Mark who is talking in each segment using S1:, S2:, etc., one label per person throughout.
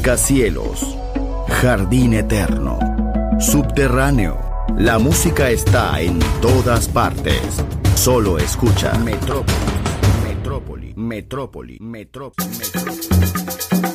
S1: Rascacielos, jardín eterno, subterráneo. La música está en todas partes. Solo escucha Metrópoli, Metrópoli, Metrópoli, Metrópoli. Metrópoli.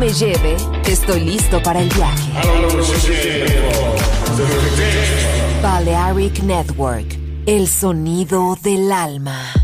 S2: Me
S3: lleve, estoy listo para el viaje. Balearic Network, el sonido del alma.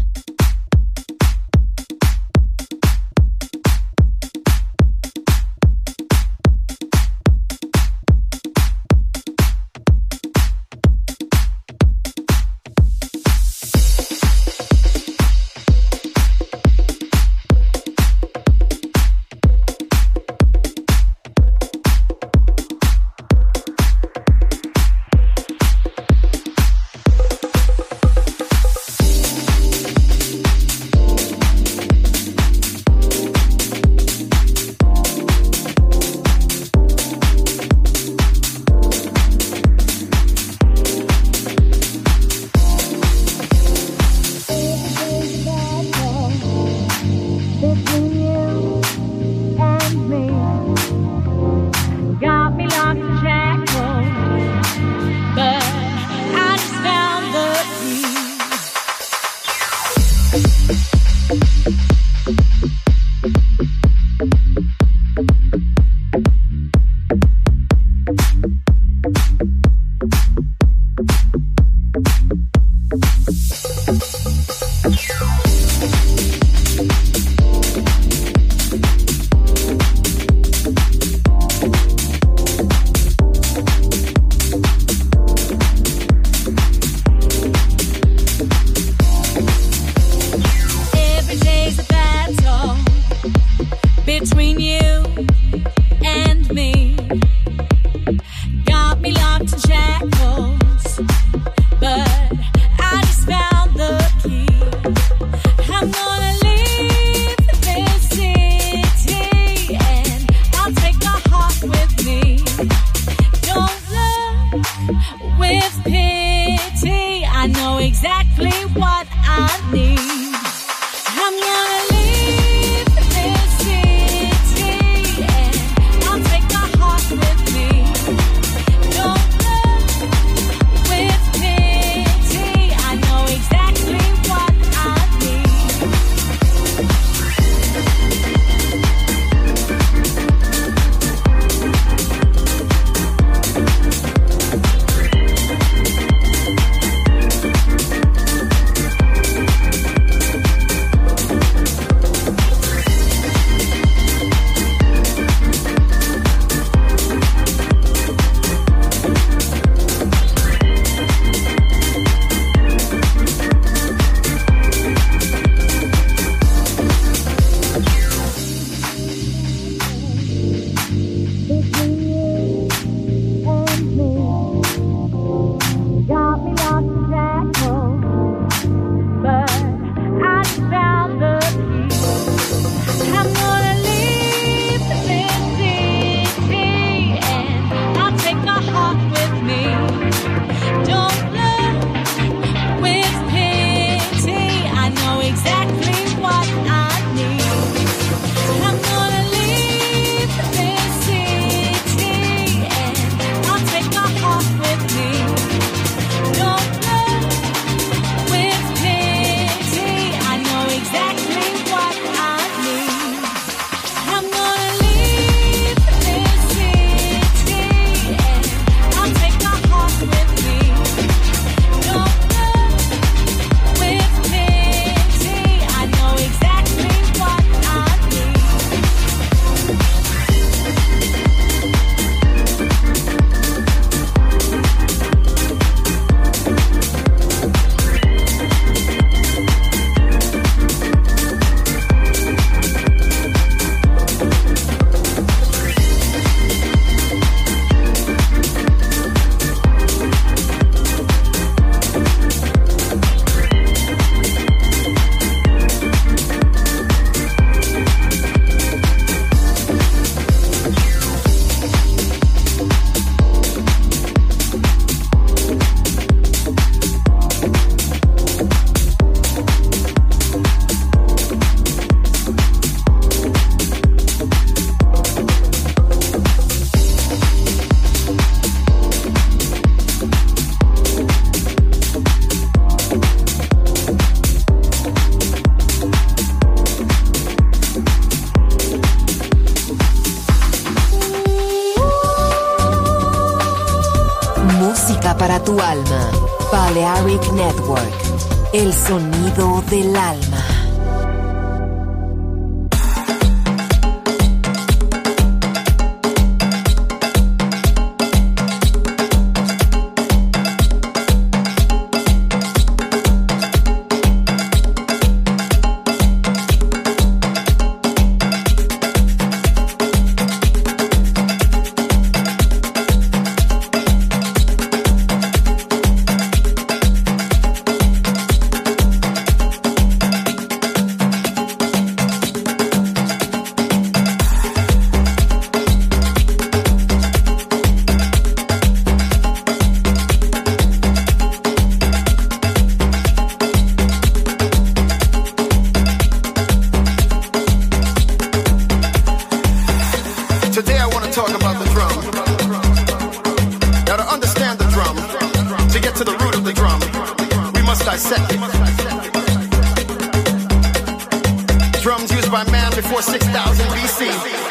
S4: Drums used by man before 6000 BC.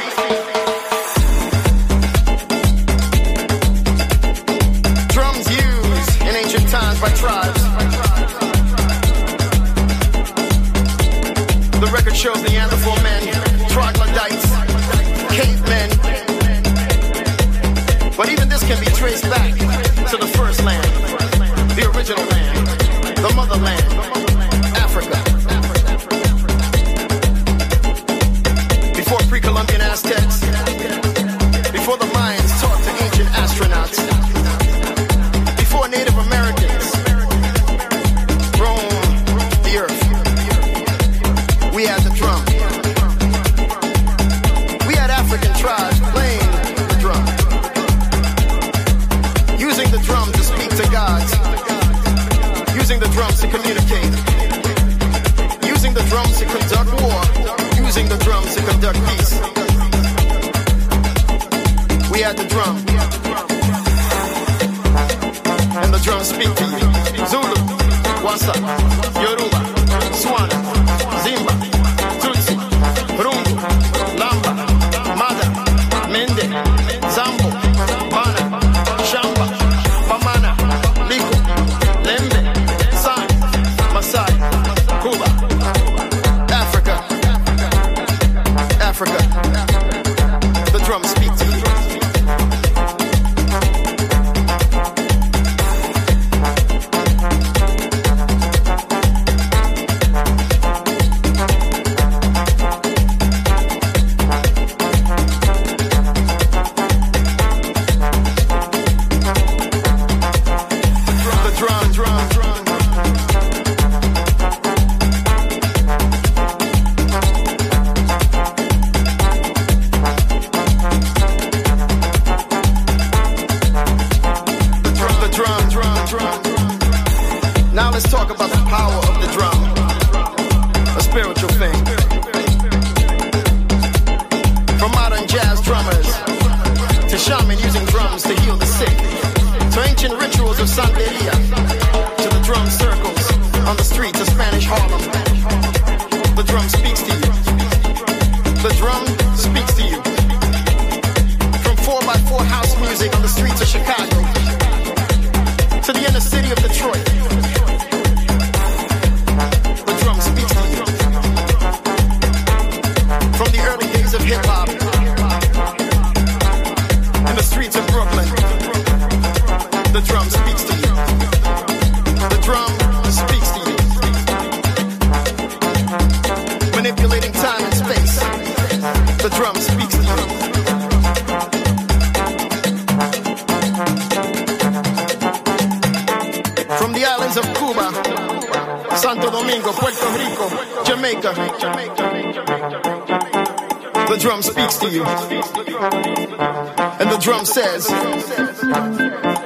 S4: And
S5: the drum says,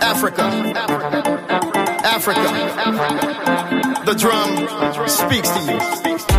S5: Africa, Africa, Africa. The drum speaks to you.